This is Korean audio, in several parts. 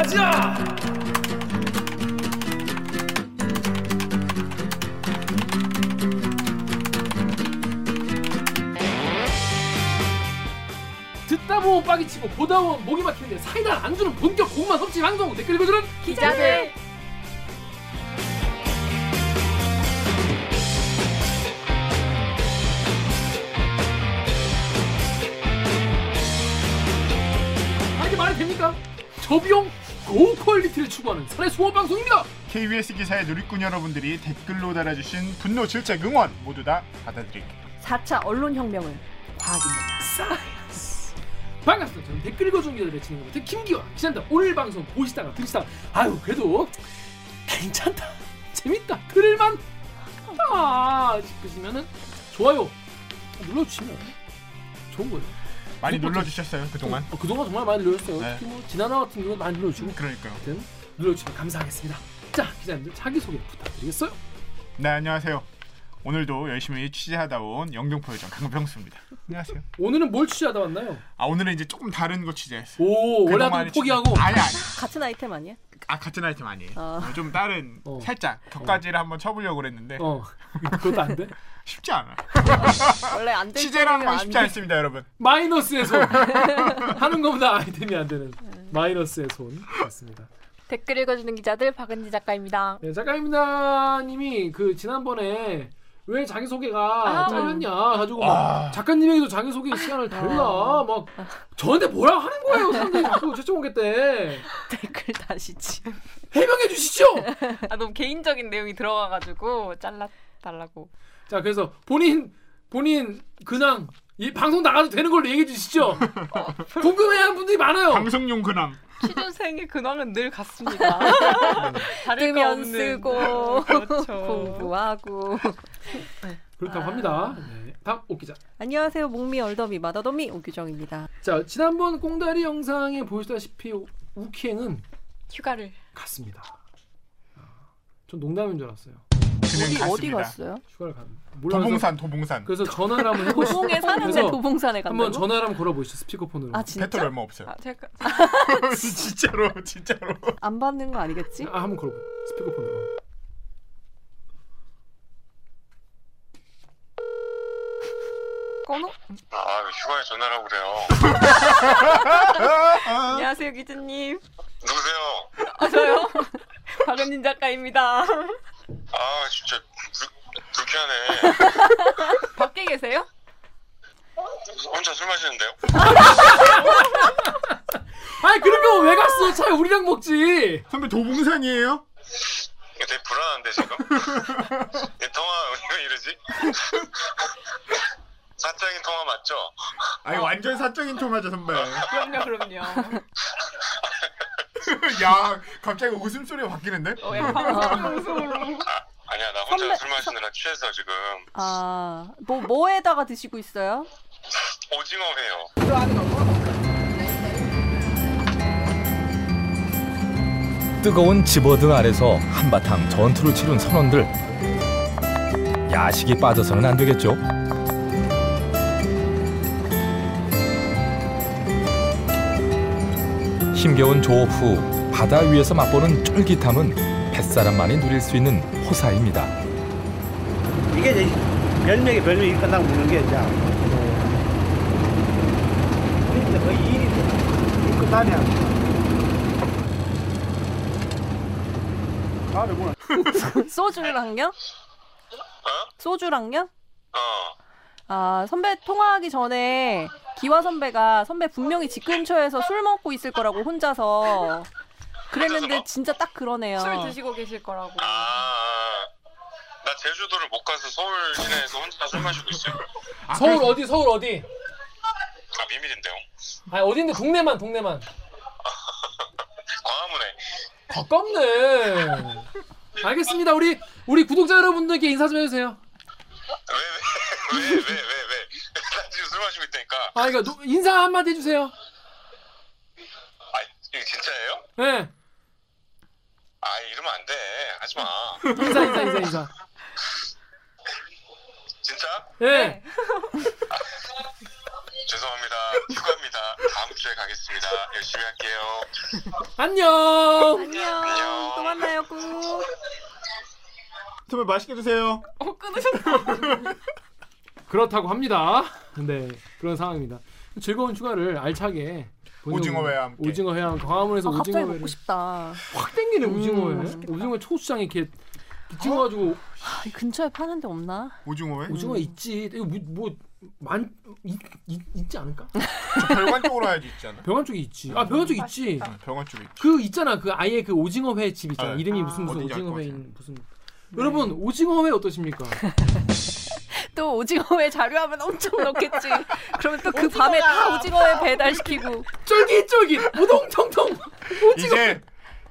가자. 듣다 보면 빡이 치고 보다 보면 목이 막히는데 사이다 안 주는 본격 고구마 섭취 방송 댓글 읽어주는 기자들 아 됩니까? 저비용 고 quality를 추구하는 사내 수업 방송입니다. KBS 기사의 누리꾼 여러분들이 댓글로 달아주신 분노, 질책, 응원 모두 다 받아드릴게요. 4차 언론혁명은 과학입니다. science. 반갑습니다. 저는 댓글 읽어주는 기자들의 진행을 맡은 김기화 기자입니다. 오늘 방송 보시다가 들으시다가 아유 그래도 괜찮다, 재밌다, 들을만 하다 싶으시면은 좋아요 눌러주시면 좋은 거예요. 많이 눌러주셨어요 그동안? 어, 그동안 정말 많이 눌러주셨어요. 네. 뭐 지난화 같은 경우 많이 눌러주시고 그러니까요. 눌러주시면 감사하겠습니다. 자 기자님들 자기소개 부탁드리겠어요. 네 안녕하세요. 오늘도 열심히 취재하다 온 영등포 요정 강병수입니다. 안녕하세요. 오늘은 뭘 취재하다 왔나요? 아 오늘은 이제 조금 다른 거 취재했어요. 오 원래 하던 포기하고 취재- 아니 아니. 같은 아이템 아니야? 아 같은 아이템 아니에요. 어. 어, 좀 다른 어. 살짝 격가지를 한번 쳐보려고 그랬는데 어 그것도 안 돼? 쉽지 않아. 원래 안 될. 취재라는 건 쉽지 안 돼. 않습니다, 여러분. 마이너스의 손 하는 것보다 아이템이 안 되는 마이너스의 손 맞습니다. 댓글 읽어주는 기자들 박은지 작가입니다. 네, 작가입니다 님이 그 지난번에 왜 자기 소개가 아. 잘렸냐 가지고 막 아. 작가님에게도 자기 소개 시간을 달라 막 저한테 뭐라 하는 거예요 사람들이 자꾸 채점 오겠대 댓글 다시 치. 해명해 주시죠. 아 너무 개인적인 내용이 들어가가지고 잘라 달라고. 자 그래서 본인 본인 근황 이 방송 나가도 되는 걸로 얘기해 주시죠. 궁금해하는 분들이 많아요. 방송용 근황. 취준생의 근황은 늘 같습니다. 거 뜨면. 쓰고 그렇죠. 공부하고. 그렇다고 아. 합니다. 네, 다음 옥 기자. 안녕하세요. 목미 얼더미 마다더미 오규정입니다. 자 지난번 꽁다리 영상에 보시다시피 우키행은 휴가를 갔습니다. 아, 전 농담인 줄 알았어요. 어디 갔습니다. 어디 갔어요? 휴가를 간. 몰라서 도봉산, 도봉산. 그래서 전화를 한번 해보시죠. 도봉에 사는데 도봉산에 간다고? 한번 전화를 한번 걸어보시죠 스피커폰으로. 아 진짜? 배터리 얼마 없어요. 아 제가 진짜로, 진짜로. 안 받는 거 아니겠지? 아 한번 걸어보. 스피커폰으로. 건우 아, 왜 휴가에 전화를 하고 그래요. 안녕하세요 기자님. 누구세요? 아 저요 박은진 작가입니다. 아, 진짜 불, 불쾌하네. 밖에 계세요? 혼자 술 마시는데요? 아니 그런 거왜 갔어? 차라리 우리랑 먹지. 선배 도봉산이에요? 이거 되게 불안한데, 지금? 이 통화 왜 이러지? 사적인 통화 맞죠? 아니 완전 사적인 통화죠 선배. 그럼요 그럼요. 야 갑자기 웃음소리가 바뀌는데? 어, 약간 웃음으로. 아니야, 나 혼자 선배- 술 마시느라 취해서 지금 아, 뭐 뭐에다가 드시고 있어요? 오징어 회요. 뜨거운 집어등 아래서 한바탕 전투를 치룬 선원들 야식이 빠져서는 안 되겠죠. 힘겨운 조업 후 바다 위에서 맛보는 쫄깃함은 뱃사람만이 누릴 수 있는 호사입니다. 이게 이제 별명이 별명이 끝나고 먹는 게 이제 거의 일이 끝나면 아, 뭐야. 소주랑요? 어? 소주랑요? 어. 아 선배 통화하기 전에 기화 선배가 선배 분명히 집 근처에서 술 먹고 있을 거라고 혼자서 그랬는데 진짜 딱 그러네요. 술 드시고 계실 거라고. 아, 나 제주도를 못 가서 서울 시내에서 혼자 술 마시고 있어요. 서울 어디? 서울 어디? 아, 비밀인데요. 아 어딘데? 동네만 동네만. 광화문에. 가깝네. 알겠습니다. 우리 우리 구독자 여러분들께 인사 좀 해주세요. 왜, 왜, 왜, 왜, 왜, 왜? 나 지금 술 마시고 있다니까. 아 이거 노- 인사 한마디 해주세요. 아, 이거 진짜예요? 네. 아, 이러면 안 돼. 하지 마. 인사 인사 인사 인사. 진짜? 네. 죄송합니다. 휴가입니다. 다음 주에 가겠습니다. 열심히 할게요. 안녕. 안녕. 또 만나요, 꾹. 정말 맛있게 드세요. 어 끊으셨어. 그렇다고 합니다. 네 그런 상황입니다. 즐거운 휴가를 알차게 오징어 회와 함께. 오징어 회랑 광화문에서 아, 오징어 갑자기 회를 먹고 싶다. 확 땡기네 음, 오징어 회. 맛있겠다. 오징어 회 초고추장에 이렇게 찍어가지고 아, 이 근처에 파는 데 없나? 오징어 회? 오징어 있지. 이거 뭐, 뭐만 있지 않을까? 저 별관 쪽으로 와야지 있잖아. 병원 쪽에 있지. 아 병원 쪽에 있지. 응, 병원 쪽에 있지. 그 있잖아. 그 아예 그 오징어 회 집 있잖아. 아, 이름이 아. 무슨 무슨 오징어. 회인 무슨. 여러분 오징어 회 어떠십니까? 또 오징어회 자료하면 엄청 넣겠지. 그러면 또 그 밤에 다 오징어회 배달시키고. 쫄깃쫄깃 우동통통. 이제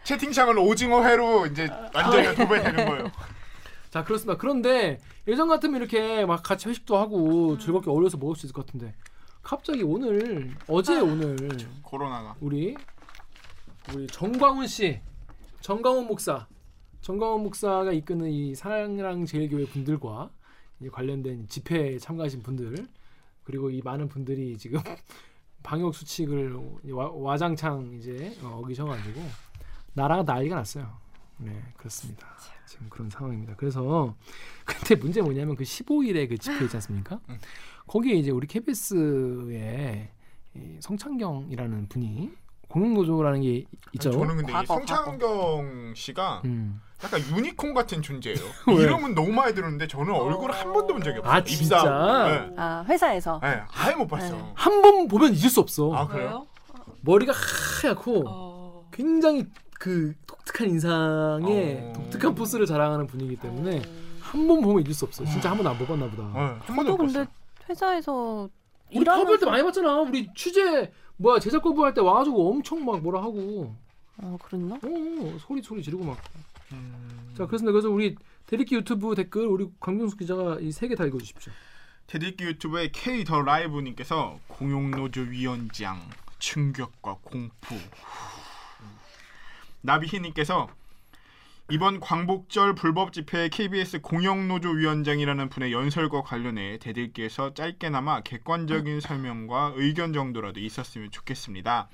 채팅창을 오징어회로 이제 완전히 도배되는 거예요. 자 그렇습니다. 그런데 예전 같으면 이렇게 막 같이 회식도 하고 즐겁게 어울려서 먹을 수 있을 것 같은데 갑자기 오늘 어제 오늘 코로나가. 우리 우리 정광훈 씨, 정광훈 목사, 정광훈 목사가 이끄는 이 사랑랑 제일교회 분들과 관련된 집회에 참가하신 분들 그리고 이 많은 분들이 지금 방역 수칙을 와, 와장창 이제 어, 어기셔가지고 나라가 난리가 났어요. 네 그렇습니다. 지금 그런 상황입니다. 그래서 근데 문제 뭐냐면 그 15일에 그 집회 있지 않습니까? 음. 거기에 이제 우리 KBS에 이 성창경이라는 분이 공영노조라는 게 있죠. 저는 근데 이 과거, 성창경 씨가 음. 약간 유니콘 같은 존재예요. 왜? 이름은 너무 많이 들었는데 저는 얼굴을 한 번도 본 적이 없어요. 아, 진짜? 네. 아 회사에서. 네, 아예 못 봤어. 네. 한번 보면 잊을 수 없어. 아 그래요? 머리가 하얗고 어. 굉장히 그 독특한 인상에 어. 독특한 포스를 자랑하는 분이기 때문에 한 번 보면 잊을 수 없어. 진짜 한 번도 안 뽑았나 보다. 네, 한 번도 근데. 회사에서 우리 일하면서- 커버 때 많이 봤잖아. 우리 취재 뭐야 제작 거부할 때 와가지고 엄청 막 뭐라 하고 어 그랬나? 어 소리 소리 지르고 막. 음. 자 그래서 그래서 우리 대리기 유튜브 댓글 우리 강병수 기자가 이 세 개 다 읽어주십시오. 테디키 유튜브의 K 더 라이브 님께서 공용노조 위원장 충격과 공포. 나비희 님께서 이번 광복절 불법 집회에 KBS 공영노조 위원장이라는 분의 연설과 관련해 대들기에서 짧게나마 객관적인 설명과 의견 정도라도 있었으면 좋겠습니다.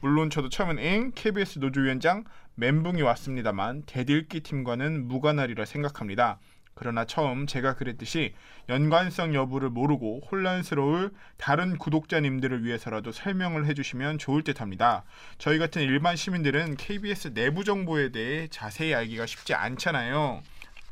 물론 저도 처음엔 엥 KBS 노조위원장 멘붕이 왔습니다만 대들기 팀과는 무관하리라 생각합니다. 그러나 처음 제가 그랬듯이 연관성 여부를 모르고 혼란스러울 다른 구독자님들을 위해서라도 설명을 해주시면 좋을 듯 합니다. 저희 같은 일반 시민들은 KBS 내부 정보에 대해 자세히 알기가 쉽지 않잖아요.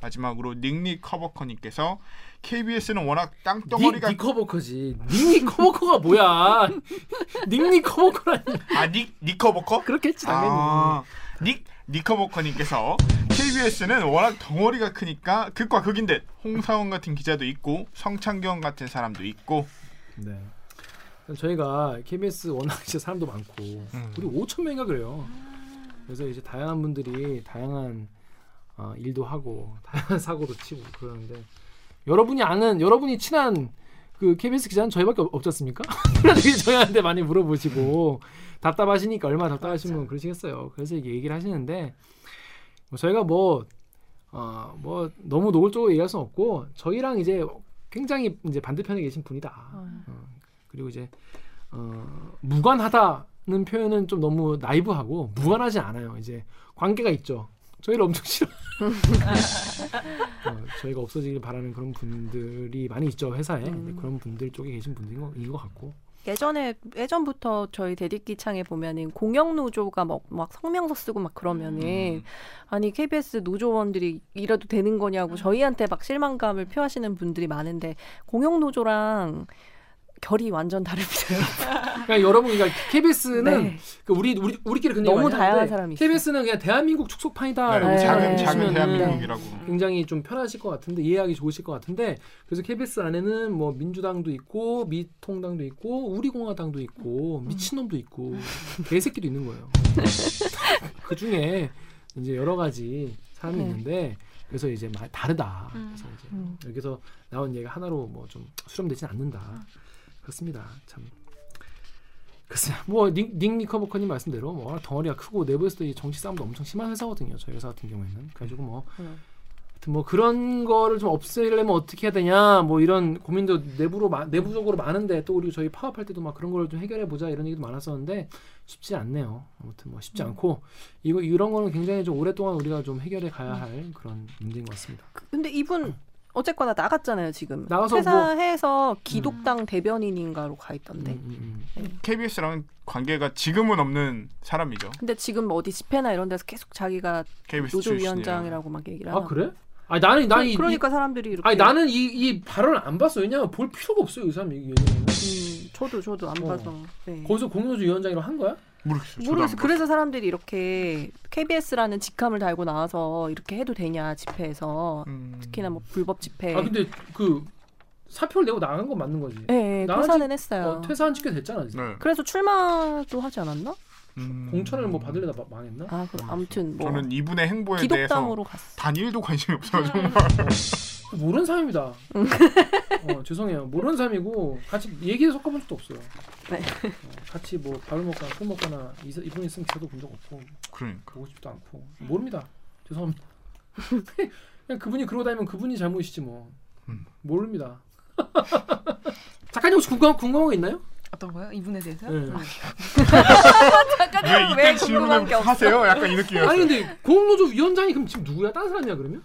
마지막으로 닉닉 커버커님께서 KBS는 워낙 땅덩어리가 닉 니커버커지. 닉니 커버커가 뭐야? 닉니 커버커라니. 아닉 니커버커? 그렇겠지 당연히. 아, 닉 니커버커님께서 KBS는 워낙 덩어리가 크니까 극과 극인데 홍사원 같은 기자도 있고 성창경 같은 사람도 있고 네. 저희가 KBS 워낙 이제 사람도 많고 음. 우리 5천 명인가 그래요. 그래서 이제 다양한 분들이 다양한 어, 일도 하고 다양한 사고도 치고 그러는데 여러분이 아는 여러분이 친한 그 KBS 기자는 저희밖에 없- 없지 않습니까? 저희한테 많이 물어보시고 답답하시니까 얼마나 답답하시면 그러시겠어요. 그래서 이게 얘기를 하시는데 뭐 저희가 뭐 어, 뭐 너무 노골적으로 얘기할 수는 없고 저희랑 이제 굉장히 이제 반대편에 계신 분이다. 어, 그리고 이제 어, 무관하다는 표현은 좀 너무 나이브하고 무관하지 않아요. 이제 관계가 있죠. 저희를 엄청 싫어. 어, 저희가 없어지길 바라는 그런 분들이 많이 있죠 회사에 근데 그런 분들 쪽에 계신 분들인 것, 인것 같고 예전에 예전부터 저희 대디기 창에 보면은 공영 노조가 막, 막 성명서 쓰고 막 그러면은 음. 아니 KBS 노조원들이 이래도 되는 거냐고 저희한테 막 실망감을 표하시는 분들이 많은데 공영 노조랑 결이 완전 다릅니다. 그러니까 여러분 그러니까 KBS는 네. 그 우리 우리 우리끼리 그런 너무 얘기 다양한 사람이 있어요. KBS는 그냥 대한민국 축소판이다. 네, 네. 작은 네. 작은 대한민국이라고 굉장히 좀 편하실 것 같은데 이해하기 좋으실 것 같은데 그래서 KBS 안에는 뭐 민주당도 있고 미통당도 있고 우리공화당도 있고 미친놈도 있고 개새끼도 있는 거예요. 그 중에 이제 여러 가지 사람이 네. 있는데 그래서 이제 말 다르다. 그래서 이제 음. 여기서 나온 얘기가 하나로 뭐 좀 수렴되진 않는다. 그렇습니다. 참. 글쎄요. 뭐닉 니커버커님 말씀대로 뭐 덩어리가 크고 내부에서도 이 정치 싸움도 엄청 심한 회사거든요. 저희 회사 같은 경우에는 그래가지고 뭐 음. 뭐 그런 거를 좀 없애려면 어떻게 해야 되냐 뭐 이런 고민도 내부로 마- 내부적으로 많은데 또 우리 저희 파업할 때도 막 그런 걸 좀 해결해 보자 이런 얘기도 많았었는데 쉽지 않네요. 아무튼 뭐 쉽지 않고 이거 이런 거는 굉장히 좀 오랫동안 우리가 좀 해결해 가야 할 그런 문제인 것 같습니다. 근데 이분 어쨌거나 나갔잖아요 지금. 나가서 회사에서 기독당 대변인인가로 가 있던데. 음, 음, KBS랑 관계가 지금은 없는 사람이죠. 근데 지금 어디 집회나 이런 데서 계속 자기가 KBS 노조위원장이라고 막 얘기를 음. 하나. 아 그래? 아니 나는 나는 이, 그러니까 사람들이 이렇게. 아니 나는 이, 이 발언을 안 봤어. 왜냐면 볼 필요가 없어요. 이 사람 얘기. 왜냐면 음, 저도 저도 안 어. 봐서. 네. 거기서 공동조 위원장이라고 한 거야? 모르겠어요. 저도 모르겠어. 안 그래서 사람들이 이렇게 KBS라는 직함을 달고 나와서 이렇게 해도 되냐 집회에서. 음. 특히나 뭐 불법 집회. 아 근데 그 사표를 내고 나간 건 맞는 거지. 예, 예, 퇴사는 했어요. 어, 퇴사한 지꽤 됐잖아. 네. 그래서 출마도 하지 않았나? 음. 공천을 뭐 받으려다 마- 망했나? 아, 그럼 아무튼 뭐 저는 이분의 행보에 대해서 기독당으로 갔어. 단일도 관심이 없어요. 정말. 모르는 사람입니다. 어, 죄송해요. 모르는 사람이고 같이 얘기를 섞어본 적도 없어요. 네. 어, 같이 뭐 밥을 먹거나 술 먹거나 이, 이분 있으면 저도 본 적 없고 그러니까. 보고 싶지도 않고 모릅니다. 죄송합니다. 그냥 그분이 그러고 다니면 그분이 잘못이지 뭐 음. 모릅니다. 작가님 혹시 궁금한, 궁금한 거 있나요? 어떤 거요? 이분에 대해서요? 네. 왜 이때 질문을 하세요? 약간 이 느낌이었어요. 아니 근데 공노조 위원장이 그럼 지금 누구야? 다른 사람이야 그러면?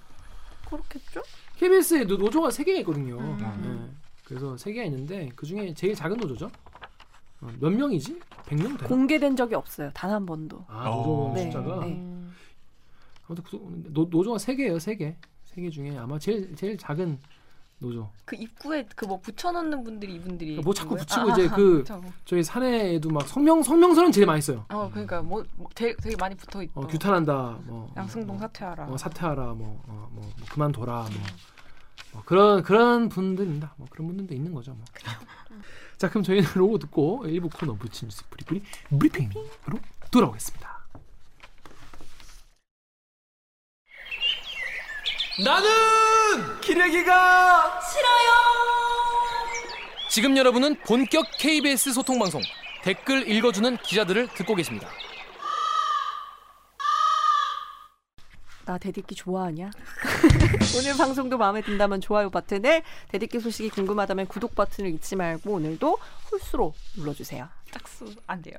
그렇겠죠? KBS에 노, 노조가 세 개가 있거든요. 음. 네. 그래서 세 개가 있는데 그 중에 제일 작은 노조죠. 어, 몇 명이지? 100명 되나? 공개된 적이 없어요. 단 한 번도. 아 노조 네, 숫자가 네. 아무튼 그- 노, 노조가 세 개예요, 세 개. 세 개 중에 아마 제일 제일 작은 노조. 그 입구에 그 뭐 붙여놓는 분들이 이분들이 뭐 자꾸 있는 붙이고 거예요? 이제 아, 그- 저거. 저희 사내에도 막 성명 성명서는 제일 많이 써요. 어 그러니까 뭐, 뭐 되게, 되게 많이 붙어 있고 어, 규탄한다, 뭐 양승동 어, 사퇴하라. 어, 사퇴하라, 뭐, 어, 뭐, 뭐 그만둬라, 뭐, 뭐 그런 그런 분들입니다. 뭐 그런 분들도 있는 거죠. 뭐. 자, 그럼 저희는 로고 듣고 일부 코너 부친 뉴스 브리브리 브리핑으로 돌아오겠습니다. 나는 기레기가 싫어요. 지금 여러분은 본격 KBS 소통 방송 댓글 읽어주는 기자들을 듣고 계십니다. 나 대디끼 좋아하냐? 오늘 방송도 마음에 든다면 좋아요 버튼을, 대디끼 소식이 궁금하다면 구독 버튼을 잊지 말고 오늘도 홀수로 눌러주세요. 짝수 안 돼요.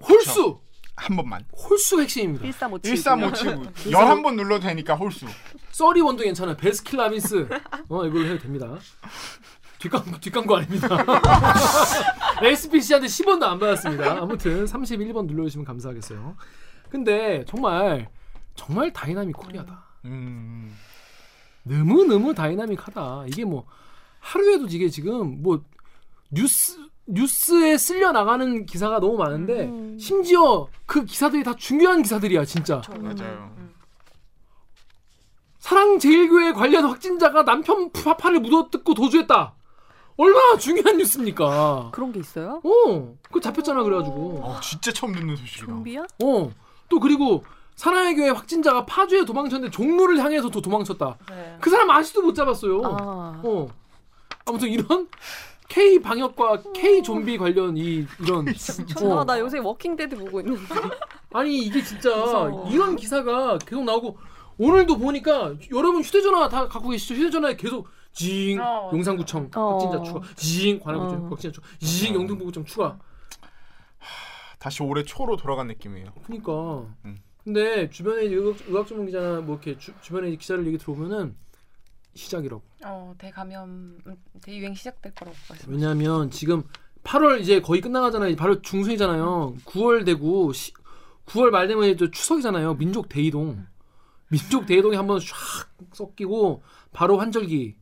홀수, 한 번만. 홀수가 핵심입니다. 1357. 1357. 11번 눌러도 되니까 홀수. thirty one도 괜찮아요. 베스킨 라빈스 어 이걸로 해도 됩니다. 뒷광고 뒷광고 아닙니다. SPC한테 10원도 안 받았습니다. 아무튼 31번 눌러주시면 감사하겠어요. 근데 정말 정말 dynamic Korea다. 음. 너무 너무 다이나믹하다. 이게 뭐 하루에도 이게 지금 뭐 뉴스 뉴스에 쓸려 나가는 기사가 너무 많은데 음. 심지어 그 기사들이 다 중요한 기사들이야 진짜. 맞아요. 사랑제일교회 관련 확진자가 남편 파파를 묻어뜯고 도주했다. 얼마나 중요한 뉴스입니까? 그런 게 있어요? 어, 그거 잡혔잖아 그래가지고. 어, 진짜 처음 듣는 소식이다. 좀비야? 어, 또 그리고 사랑의 교회 확진자가 파주에 도망쳤는데 종로를 향해서 또 도망쳤다. 네. 그 사람 아직도 못 잡았어요. 아, 어, 아무튼 이런 K 방역과 K 좀비 관련 이 이런 어. 나 요새 Walking Dead 보고 있는데. 아니 이게 진짜 무서워. 이런 기사가 계속 나오고 오늘도 보니까 여러분 휴대전화 다 갖고 계시죠? 휴대전화에 계속 징 어, 용산구청 어. 확진자 추가 징 관악구청 어. 확진자 추가 징 영등포구청 추가 다시 올해 초로 돌아간 느낌이에요. 그러니까 음. 근데 주변에 의학, 의학 전문 기자나 뭐 이렇게 주, 주변에 기자들 얘기 들어보면은 시작이라고 어 대감염 음, 대유행 시작될 거라고 말씀. 왜냐하면 지금 8월 이제 거의 끝나가잖아요. 바로 중순이잖아요. 9월 되고 시, 9월 말 되면 이제 추석이잖아요. 민족 대이동. 민족 대이동이 한번 쫙 섞이고 바로 환절기.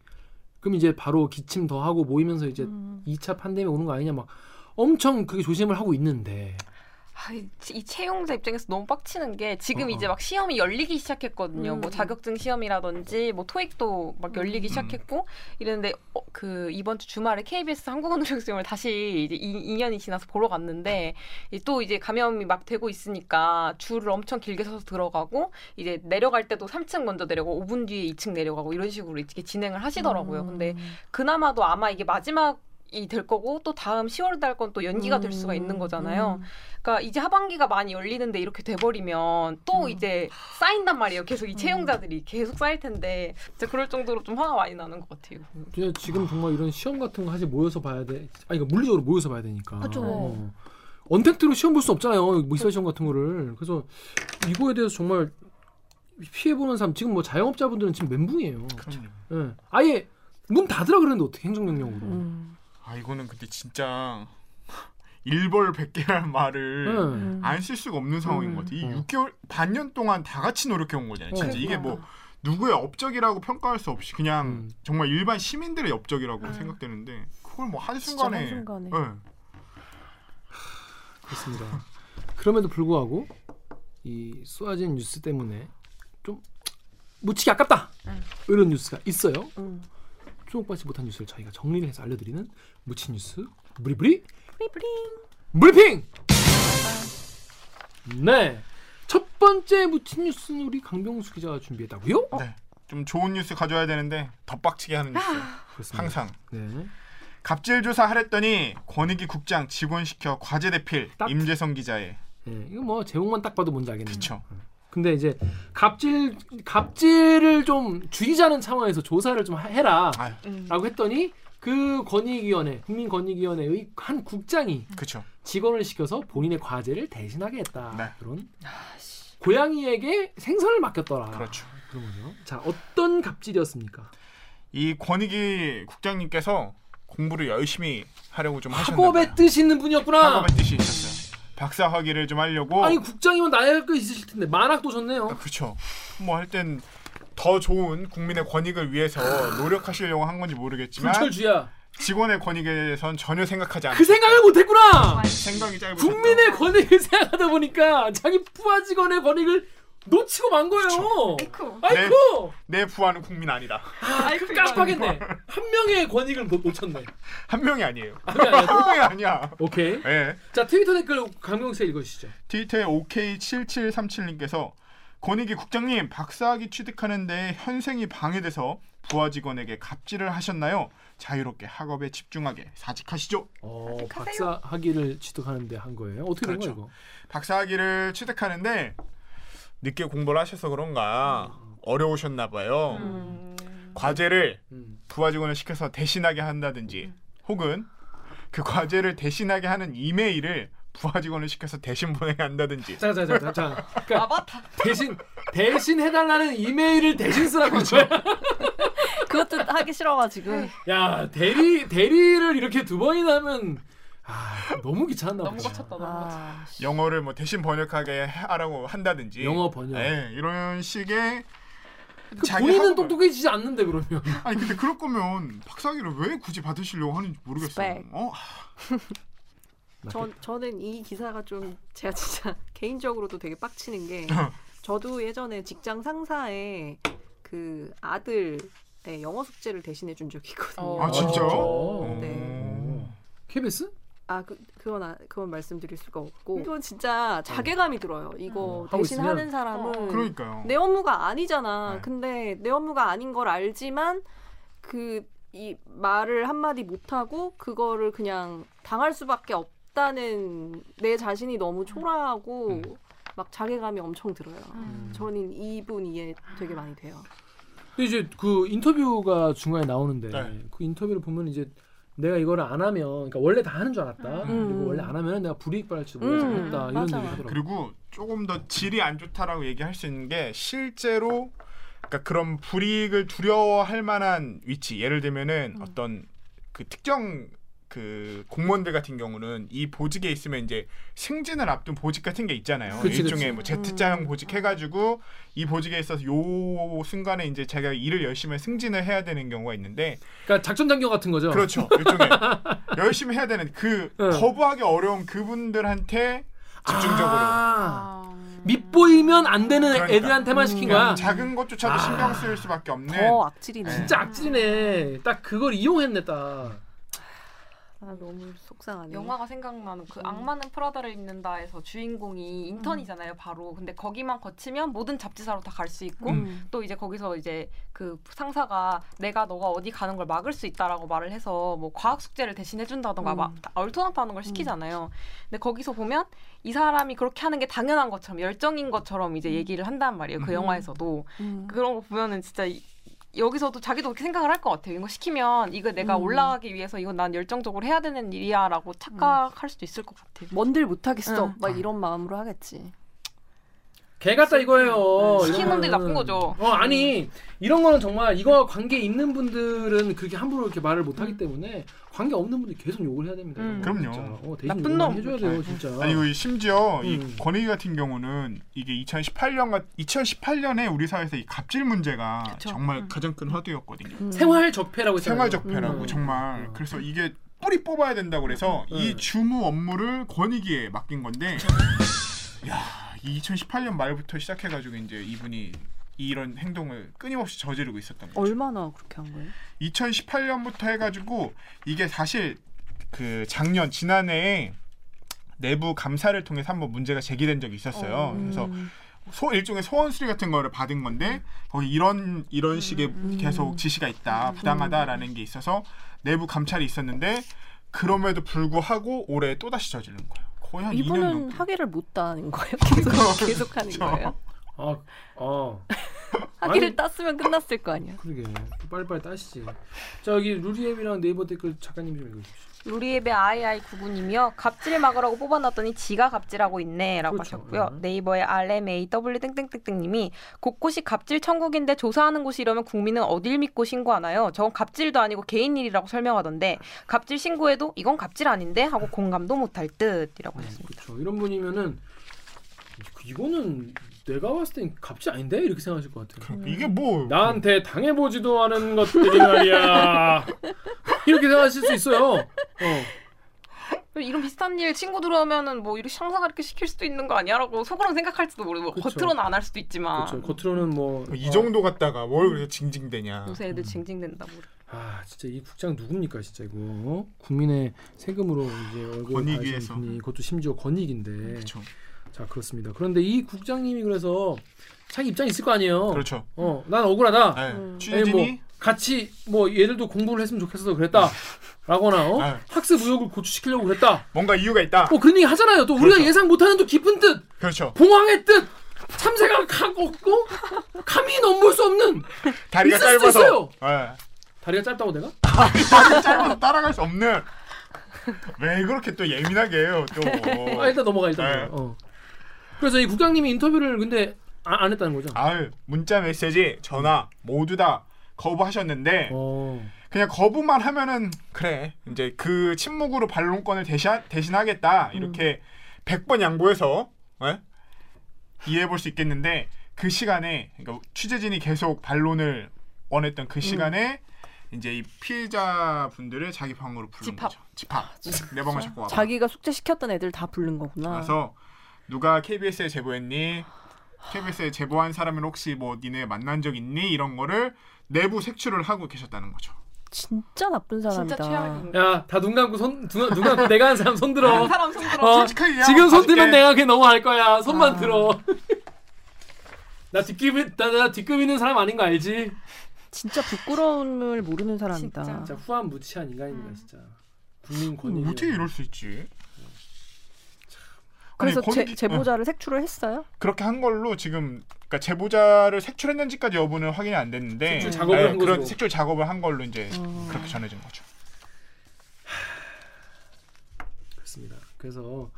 그럼 이제 바로 기침 더 하고 모이면서 이제 음. 2차 판데믹 오는 거 아니냐 막 엄청 그게 조심을 하고 있는데 아, 이, 이 채용자 입장에서 너무 빡치는 게 지금 어, 어. 이제 막 시험이 열리기 시작했거든요. 음. 뭐 자격증 시험이라든지 뭐 토익도 막 열리기 시작했고 이랬는데 어, 그 이번 주 주말에 KBS 한국어 노력 시험을 다시 이제 2, 년이 지나서 보러 갔는데 이또 이제 감염이 막 되고 있으니까 줄을 엄청 길게 서서 들어가고 이제 내려갈 때도 3층 먼저 내려가고 5분 뒤에 2층 내려가고 이런 식으로 이렇게 진행을 하시더라고요. 음. 근데 그나마도 아마 이게 마지막 될 거고 또 다음 10월 달 건 또 연기가 될 수가 있는 거잖아요. 그러니까 이제 하반기가 많이 열리는데 이렇게 돼버리면 또 음. 이제 쌓인단 말이에요. 계속 이 채용자들이 계속 쌓일 텐데 진짜 그럴 정도로 좀 화가 많이 나는 것 같아요. 그냥 지금 정말 이런 시험 같은 거 사실 모여서 봐야 돼. 아니 그러니까 물리적으로 모여서 봐야 되니까. 그쵸. 어. 언택트로 시험 볼 수 없잖아요. 뭐 이사 시험 같은 거를. 그래서 이거에 대해서 정말 피해 보는 사람 지금 뭐 자영업자분들은 지금 멘붕이에요. 그럼요. 예. 아예 문 닫으라 그랬는데 어떻게 행정명령으로. 음. 아 이거는 근데 진짜 일벌 백개라는 말을 예. 음. 안쓸 수가 없는 상황인 것 같아. 이 음. 6개월 반년 동안 다 같이 노력해 온 거잖아요. 진짜 어. 이게 뭐 누구의 업적이라고 평가할 수 없이 그냥 음. 정말 일반 시민들의 업적이라고 음. 생각되는데 그걸 뭐한 진짜 순간에 한순간에. 예. 그렇습니다. 그럼에도 불구하고 이 쏟아진 뉴스 때문에 좀 묻히기 아깝다. 음. 이런 뉴스가 있어요. 음. 주목받지 못한 뉴스를 저희가 정리를 해서 알려드리는 묻힌 뉴스 브리 브리 프리프링. 브리핑. 네. 첫 번째 묻힌 뉴스는 우리 강병수 기자가 준비했다고요? 네. 좀 좋은 뉴스 가져야 되는데 더 빡치게 하는 뉴스. 그렇습니다. 항상 네. 갑질 조사 하랬더니 권익위 국장 직원 시켜 과제 대필 딱. 임재성 기자의 네. 이거 뭐 제목만 딱 봐도 뭔지 알겠네요. 그쵸. 근데 이제 갑질 갑질을 좀 줄이자는 차원에서 조사를 좀 해라라고 음. 했더니 그 권익위원회 국민권익위원회의 한 국장이 그쵸. 직원을 시켜서 본인의 과제를 대신하게 했다. 네. 그런 고양이에게 생선을 맡겼더라. 그렇죠. 거죠. 자 어떤 갑질이었습니까? 이 권익위 국장님께서 공부를 열심히 하려고 좀 하셨나 학업에. 뜻 있는 분이었구나. 학업의 뜻이 있었어요. 박사 학위를 좀 하려고 아니 국장이면 나야 할거 있으실 텐데 만학도 줬네요. 아, 그렇죠. 뭐 할 땐 더 좋은 국민의 권익을 위해서 노력하시려고 한 건지 모르겠지만 불철주야. 직원의 권익에 대해선 전혀 생각하지 않고 그 생각을 못했구나. 생각이 짧으셨다. 국민의 권익을 생각하다 보니까 자기 부하 직원의 권익을 놓치고 만 거예요. 아이쿠. 아이고. 내 부하는 국민 아니다. 아, 그 깜빡했네. 한 명의 권익을 놓, 놓쳤네. 한 명이 아니에요. 아니, 아니, 한 명이 아니야. 오케이. 예. 자 트위터 댓글 강명수 씨 읽어주시죠. 트위터에 OK7737님께서 권익위 국장님 박사학위 취득하는데 현생이 방해돼서 부하 직원에게 갑질을 하셨나요? 자유롭게 학업에 집중하게 사직하시죠. 어, 하세요. 박사 학위를 취득하는데 한 거예요. 어떻게 된 그렇죠. 거예요, 박사학위를 취득하는데 늦게 공부를 하셔서 그런가 어려우셨나 봐요. 음. 과제를? 음. 부하 직원을 시켜서 대신하게 한다든지 혹은 그 과제를 대신하게 하는 이메일을 부하 직원을 시켜서 대신 보내게 한다든지 자, 자, 자, 자, 자. 그러니까 아바타. 대신 대신 해달라는 이메일을 대신 쓰라고 한 거야. 그것도 하기 싫어가지고. 야 대리 대리를 이렇게 두 번이나 하면 아 너무 귀찮나 너무 보다. 거쳤다. 너무 거쳤다. 아, 씨. 영어를 뭐 대신 번역하게 하라고 한다든지 영어 번역. 예, 이런 식의 그 자기 본인은 똑똑해지지 않는데 그러면. 아니 근데 그럴 거면 박사학위를 왜 굳이 받으시려고 하는지 모르겠어요. 스펙. 어? 전 저는 이 기사가 좀 제가 진짜 개인적으로도 되게 빡치는 게 저도 예전에 직장 상사의 그 아들의 영어 숙제를 대신해 준 적이 있거든요. 어. 아 진짜요? 어. 네. KBS? 아, 그 그건 아, 그건 말씀드릴 수가 없고 이건 진짜 자괴감이 들어요. 이거 음, 대신 있으면? 하는 사람은 어. 그러니까요. 내 업무가 아니잖아. 네. 근데 내 업무가 아닌 걸 알지만 그 이 말을 한마디 못 하고 그거를 그냥 당할 수밖에 없다는 내 자신이 너무 초라하고 음. 막 자괴감이 엄청 들어요. 음. 저는 이분 이해 되게 많이 돼요. 근데 이제 그 인터뷰가 중간에 나오는데 네. 그 인터뷰를 보면 이제 내가 이거를 안 하면 그러니까 원래 다 하는 줄 알았다. 음. 그리고 원래 안 하면 내가 불이익 받을 지도 몰라서 음, 했다. 이런. 얘기 하더라고. 그리고 조금 더 질이 안 좋다라고 얘기할 수 있는 게 실제로 그러니까 그런 불이익을 두려워할 만한 위치 예를 들면은 음. 어떤 그 특정 그 공무원들 같은 경우는 이 보직에 있으면 이제 승진을 앞둔 보직 같은 게 있잖아요. 그치, 일종의 그치. 뭐 Z자형 음. 보직 해가지고 이 보직에 있어서 요 순간에 이제 자기가 일을 열심히 승진을 해야 되는 경우가 있는데 그러니까 작전 장교 같은 거죠. 그렇죠. 일종의 열심히 해야 되는 그 응. 거부하기 어려운 그분들한테 집중적으로 아, 아. 밑보이면 안 되는 그러니까. 애들한테만 시킨 그냥 거야. 작은 것조차도 아. 신경 쓸 수밖에 없는 더 악질이네. 네. 진짜 악질이네. 딱 그걸 이용했네 딱. 아 너무 속상하네. 영화가 생각나는 그 음. 악마는 프라다를 입는다에서 주인공이 인턴이잖아요, 바로. 근데 거기만 거치면 모든 잡지사로 다 갈 수 있고 음. 또 이제 거기서 이제 그 상사가 내가 너가 어디 가는 걸 막을 수 있다라고 말을 해서 뭐 과학 숙제를 대신 해 준다던가 음. 막 얼토당토 하는 걸 시키잖아요. 근데 거기서 보면 이 사람이 그렇게 하는 게 당연한 것처럼 열정인 것처럼 이제 얘기를 한단 말이에요. 그 음. 영화에서도 음. 그런 거 보면은 진짜 이- 여기서도 자기도 그렇게 생각을 할 것 같아요. 이거 시키면 이거 내가 음. 올라가기 위해서 이건 난 열정적으로 해야 되는 일이야라고 착각할 수도 있을 것 같아요. 뭔들 못하겠어. 응. 막 이런 마음으로 하겠지. 개 같다 이거예요. 네, 시키는 이런 놈들이 거는. 나쁜 거죠. 어 아니 이런 거는 정말 이거 관계 있는 분들은 그렇게 함부로 이렇게 말을 못 하기 때문에 관계 없는 분들 계속 욕을 해야 됩니다. 음. 그럼요. 진짜. 어, 대신 나쁜 놈. 해줘야 돼요 진짜. 아니 이 심지어 음. 이 권익위 같은 경우는 이게 2018년 2018년에 우리 사회에서 이 갑질 문제가 그쵸. 정말 음. 가장 큰 화두였거든요. 음. 생활 적폐라고. 생활 적폐라고 음. 정말 음. 그래서 이게 뿌리 뽑아야 된다고 그래서 음. 이 주무 업무를 권익위에 맡긴 건데 야, 이 2018년 말부터 시작해 가지고 이제 이분이 이런 행동을 끊임없이 저지르고 있었던 거죠. 얼마나 그렇게 한 거예요? 2018년부터 해가지고 이게 사실 그 작년 지난해에 내부 감사를 통해서 한번 문제가 제기된 적이 있었어요. 음. 그래서 소 일종의 소원 수리 같은 거를 받은 건데 거기 이런 이런 식의 음. 계속 지시가 있다 부당하다라는 게 있어서 내부 감찰이 있었는데 그럼에도 불구하고 올해 또 다시 저지른 거예요. 거의 한 2년 이분은. 학위를 못 따는 거예요? 계속 계속 하는. 거예요? 아, 어. 학위를 아니. 땄으면 끝났을 거 아니야. 그러게 빨리빨리 따시지. 자 여기 루리앱이랑 네이버 댓글 작가님 좀 읽어 주십시오. 루리앱의 아이아이99님이요. 갑질 막으라고 뽑아놨더니 지가 갑질하고 있네라고 그렇죠. 하셨고요. 음. 네이버의 RMAW 땡땡땡땡님이 곳곳이 갑질 천국인데 조사하는 곳이 이러면 국민은 어딜 믿고 신고하나요? 저건 갑질도 아니고 개인 일이라고 설명하던데 갑질 신고해도 이건 갑질 아닌데 하고 공감도 못할 듯이라고 하셨습니다. 그렇죠. 이런 분이면은 이- 이거는 내가 봤을 땐 갑질 아닌데 이렇게 생각하실 것 같아요. 이게 뭐 나한테 당해보지도 않은 것들이 말이야. 이렇게 생각하실 수 있어요. 어. 이런 비슷한 일 친구 들어오면은 뭐 이렇게 상사가 이렇게 시킬 수도 있는 거 아니야라고 속으로는 생각할지도 모르고 그쵸. 겉으로는 안 할 수도 있지만 그렇죠. 겉으로는 뭐이 어, 정도 갖다가 뭘 그렇게 징징대냐. 요새 애들 징징댄다고. 아 진짜 이 국장 누굽니까 진짜 이거 어? 국민의 세금으로 이제 월급 권익위에서. 분이 그것도 심지어 권익인데 그렇죠. 자 그렇습니다. 그런데 이 국장님이 그래서 자기 입장 이 있을 거 아니에요. 그렇죠. 어, 난 억울하다. 네. 음. 아니, 뭐 취재진이 같이 뭐 얘들도 공부를 했으면 좋겠어서 그랬다. 라거나 어? 네. 학습 의욕을 고취시키려고 그랬다. 뭔가 이유가 있다. 뭐 그런 얘기 하잖아요. 또 우리가 그렇죠. 예상 못하는 또 깊은 뜻, 그렇죠. 봉황의 뜻, 참새가 각 없고 감히 넘볼 수 없는 다리가 짧아서. 예. 다리가 짧다고 내가? 다리가 짧아서 따라갈 수 없는. 왜 그렇게 또 예민하게 해요 또. 아 일단 넘어가 일단. 네. 어. 그래서 이 국장님이 인터뷰를 근데 아, 안 했다는 거죠? 아유 문자 메시지 전화 모두 다 거부하셨는데 어. 그냥 거부만 하면은 그래 이제 그 침묵으로 반론권을 대신 대신하겠다 이렇게 100번 양보해서 예? 이해해 볼 수 있겠는데 그 시간에 그러니까 취재진이 계속 반론을 원했던 그 시간에 이제 이 피해자 분들을 자기 방으로 부른 집합. 거죠. 집합. 내 방을 자꾸 와봐. 자기가 숙제 시켰던 애들 다 부른 거구나. 그래서 누가 KBS에 제보했니? KBS에 제보한 사람은 혹시 뭐 니네 만난 적 있니? 이런 거를 내부 색출을 하고 계셨다는 거죠. 진짜 나쁜 사람이다. 진짜 최악인. 야, 다 눈 감고 손, 눈, 눈 감고 내가 한 사람 손 들어. 사람 손 들어. 어, 지금 손. 들면 내가 그게 넘어갈 거야. 손만 아. 들어. 나 뒷급, 나, 나 뒷급 있는 사람 아닌 거 알지? 진짜 부끄러움을 모르는 사람이다. 진짜. 진짜 후한 무치한 인간입니다, 음. 진짜. 국민 음, 권익. 어떻게 이럴 수 있지? 그래서 아니, 제, 거기- 제 보자를 색출을 했어요? 그렇게 한 걸로 지금 그러니까 제보자를 색출했는지까지 여부는 확인이 안 됐는데 색출 작업을 한 그런 거죠. 색출 작업을 한 걸로 이제 어. 그렇게 전해진 거죠. 그렇습니다. 그래서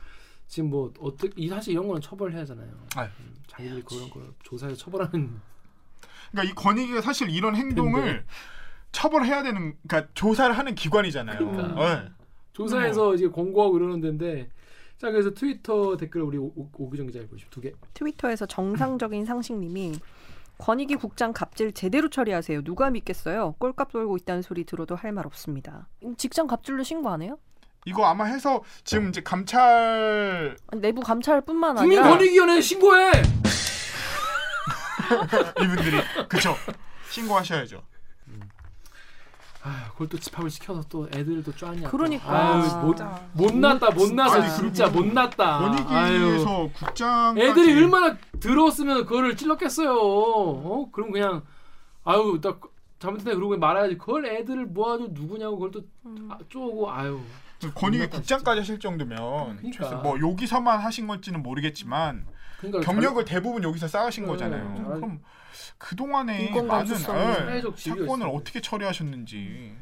지금 뭐 어떻게 이 사실 이런 거는 처벌해야 하잖아요. 아유. 음, 자기들이 그런 거 조사해서 처벌하는 그러니까 이 권익위가 사실 이런 행동을 처벌해야 되는 그러니까 조사를 하는 기관이잖아요. 그러니까. 네. 조사해서 이제 권고하고 이러는 데인데 자 그래서 트위터 댓글 우리 오- 오- 오기정 기자 읽으시죠 두 개. 트위터에서 정상적인 상식님이 권익위 국장 갑질 제대로 처리하세요. 누가 믿겠어요? 꼴값 돌고 있다는 소리 들어도 할 말 없습니다. 직장 갑질로 신고 안 해요? 이거 아마 해서 지금 이제 감찰 아니, 내부 감찰뿐만 아니라 국민권익위원회 신고해. 이분들이 그쵸 신고하셔야죠. 아, 그걸 또 집합을 시켜서 또 애들도 쪼았냐. 또. 그러니까. 아유, 못, 진짜. 못났다, 못 나서 아니, 진짜 못 났다. 아유. 권익위에서 국장 애들이 얼마나 들어왔으면 그거를 찔렀겠어요. 어? 그럼 그냥 아유 나 잘못했네 그러고 말아야지. 그걸 애들을 모아도 누구냐고 그걸 또 음. 아, 쪼고 아유. 권익위 국장까지 하실 정도면 그러니까. 뭐 여기서만 하신 건지는 모르겠지만 그러니까 경력을 대부분 여기서 쌓으신 네, 거잖아요. 잘- 그럼 그 동안에 많은 사회적 지위가 사건을. 어떻게 처리하셨는지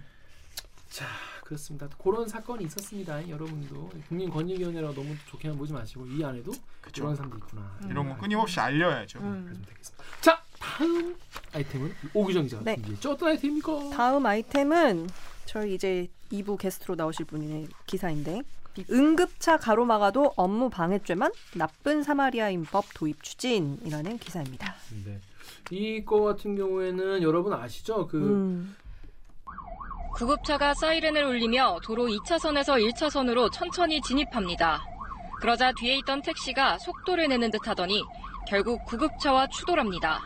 자 그렇습니다. 그런 사건이 있었습니다. 여러분도 국민권익위원회라고 너무 좋게만 보지 마시고 이 안에도 그쵸. 그런 사람도 있구나. 이런 거 끊임없이 알려야죠. 음. 그러면 되겠습니다. 자 다음 아이템은 오규정 기자가 네. 준비했죠. 어떤 아이템입니까? 다음 아이템은 저희 이제 2부 게스트로 나오실 분의 기사인데 응급차 가로막아도 업무 방해죄만 나쁜 사마리아인 법 도입 추진이라는 기사입니다. 네. 이거 같은 경우에는 여러분 아시죠? 그 음. 구급차가 사이렌을 울리며 도로 2차선에서 1차선으로 천천히 진입합니다. 그러자 뒤에 있던 택시가 속도를 내는 듯 하더니 결국 구급차와 추돌합니다.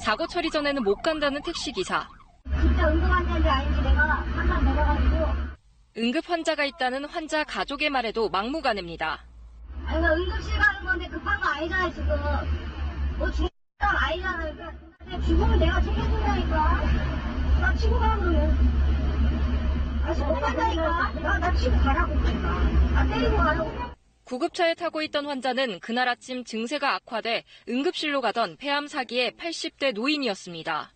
사고 처리 전에는 못 간다는 택시 기사. 진짜 운동한다는 게 아닌지 내가 한번 내려가지고 응급 환자가 있다는 환자 가족의 말에도 막무가내입니다. 아니 나 응급실 가는 건데 급한 거 아니잖아 지금. 뭐거 아니잖아. 그러니까 내 죽으면 내가 책임진다니까. 나 치고 가는 거면 아 치고 간다니까. 나, 나 치고 가라고 나. 때리고 가라고 구급차에 타고 있던 환자는 그날 아침 증세가 악화돼 응급실로 가던 폐암 사기의 80대 노인이었습니다.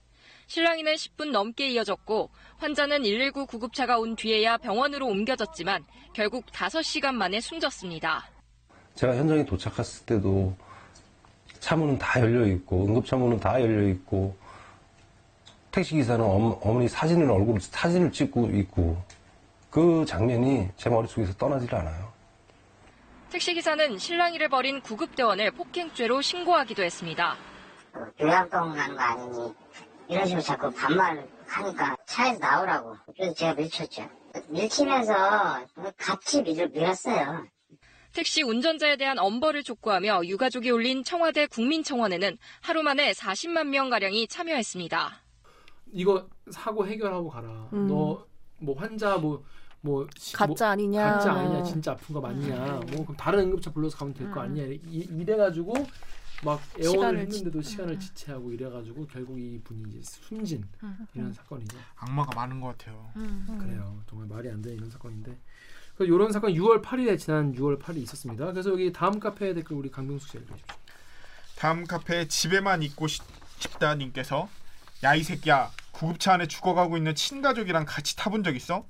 실랑이는 10분 넘게 이어졌고 환자는 119 구급차가 온 뒤에야 병원으로 옮겨졌지만 결국 5시간 만에 숨졌습니다. 제가 현장에 도착했을 때도 차 문은 다 열려 있고 응급차 문은 다 열려 있고 택시 기사는 어머니 사진을 얼굴 사진을 찍고 있고 그 장면이 제 머릿속에서 떠나질 않아요. 택시기사는 실랑이를 벌인 구급대원을 폭행죄로 신고하기도 했습니다. 요양병 가는 거 아니니 이런 식으로 자꾸 반말 하니까 차에서 나오라고 그래서 제가 밀쳤죠 밀치면서 같이 밀, 밀었어요 택시 운전자에 대한 엄벌을 촉구하며 유가족이 올린 청와대 국민청원에는 하루 만에 40만 명가량이 참여했습니다. 이거 사고 해결하고 가라. 음. 너뭐 환자 뭐뭐 가짜 아니냐? 가짜 아니냐 뭐. 진짜 아픈 거 맞냐 음. 뭐 그럼 다른 응급차 불러서 가면 될거 음. 아니냐 이, 이래가지고 막 애원을 했는데도 지- 시간을 음. 지체하고 이래가지고 결국 이 분이 이제 숨진 이런 사건이죠. 악마가 많은 것 같아요. 그래요. 정말 말이 안 되는 이런 사건인데. 그 이런 사건 6월 8일에 지난 6월 8일 있었습니다. 그래서 여기 다음 카페 댓글 우리 강병숙 씨 읽어주십시오. 다음 카페 집에만 있고 싶- 싶다님께서 야 이 새끼야 구급차 안에 죽어가고 있는 친가족이랑 같이 타본 적 있어?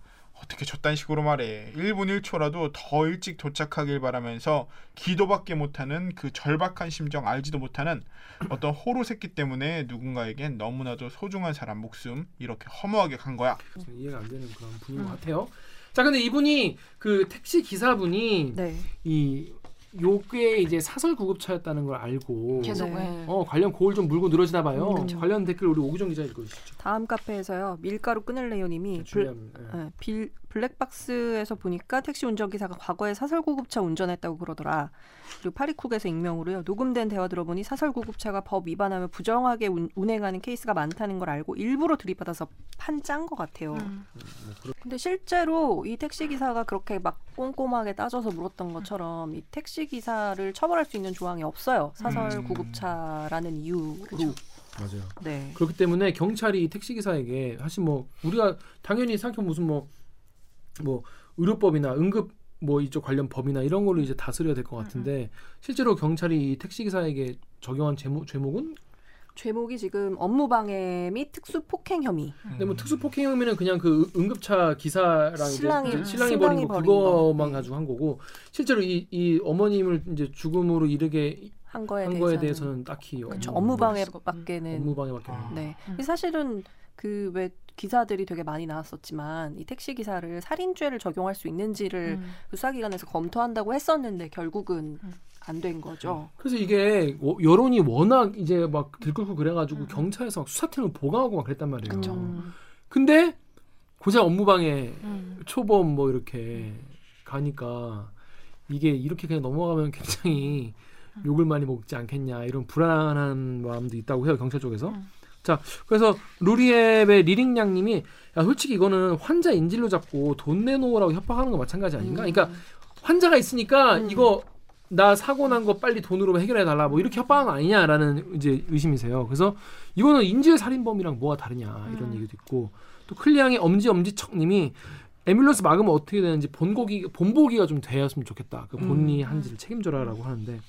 어떻게 저딴 식으로 말해. 1분 1초라도 더 일찍 도착하길 바라면서 기도밖에 못하는 그 절박한 심정 알지도 못하는 어떤 호로 새끼 때문에 누군가에겐 너무나도 소중한 사람 목숨 이렇게 허무하게 간 거야. 이해가 안 되는 그런 분인 것 같아요. 자 근데 이분이 그 택시 기사분이 네. 이 요게 이제 사설 구급차였다는 걸 알고 계속 네. 예. 어 관련 고을 좀 물고 늘어지나 봐요. 음, 그쵸. 관련 댓글 우리 오구정 기자 읽어주시죠. 다음 카페에서요. 밀가루 끊을래요님이 예. 예, 빌, 블랙박스에서 보니까 택시 운전기사가 과거에 사설 구급차 운전했다고 그러더라. 그리고 파리쿡에서 익명으로요. 녹음된 대화 들어보니 사설 구급차가 법 위반하며 부정하게 운, 운행하는 케이스가 많다는 걸 알고 일부러 들이받아서 판짠 것 같아요. 음. 근데 실제로 이 택시 기사가 그렇게 막 꼼꼼하게 따져서 물었던 것처럼 이 택시 기사를 처벌할 수 있는 조항이 없어요. 사설구급차라는 이유로. 맞아요. 네. 그렇기 때문에 경찰이 택시 기사에게 사실 뭐 우리가 당연히 생각 무슨 뭐 뭐 의료법이나 응급 뭐 이쪽 관련 법이나 이런 걸로 이제 다스려야 될 것 같은데 실제로 경찰이 이 택시 기사에게 적용한 제목 죄목은 죄목이 지금 업무방해 및 특수폭행 혐의. 근데 뭐 특수 폭행 혐의는 그냥 그 응급차 기사랑 이제 신랑이- 그 신랑이 신랑이 벌인 거 그거만 거. 가지고 한 거고 실제로 이, 이 어머님을 이제 죽음으로 이르게 한 거에 한 대해서는, 거에 대해서는 딱히 그렇죠. 업무 업무방해밖에는 업무방해밖에 아. 네. 음. 사실은 그왜 기사들이 되게 많이 나왔었지만 이 택시 기사를 살인죄를 적용할 수 있는지를 음. 그 수사기관에서 검토한다고 했었는데 결국은 음. 안된 거죠. 그래서 이게 워- 여론이 워낙 이제 막 들끓고 그래가지고 음. 경찰에서 막 수사팀을 보강하고 막 그랬단 말이에요. 그쵸. 근데 고작 업무방해 음. 초범 뭐 이렇게 가니까 이게 이렇게 그냥 넘어가면 굉장히 욕을 많이 먹지 않겠냐 이런 불안한 마음도 있다고 해요 경찰 쪽에서. 음. 자, 그래서 루리앱의 리링양님이 야 솔직히 이거는 환자 인질로 잡고 돈 내놓으라고 협박하는 거 마찬가지 아닌가? 음. 그러니까 환자가 있으니까 이거 나 사고 난 거 빨리 돈으로 해결해 달라 뭐 이렇게 협박한 거 아니냐라는 이제 의심이세요. 그래서 이거는 인질 살인범이랑 뭐가 다르냐 이런 음. 얘기도 있고 또 클리앙의 엄지 엄지척님이 에뮬런스 막으면 어떻게 되는지 본고기 본보기가 좀 되었으면 좋겠다. 그 본인이 음. 한지를 책임져라라고 하는데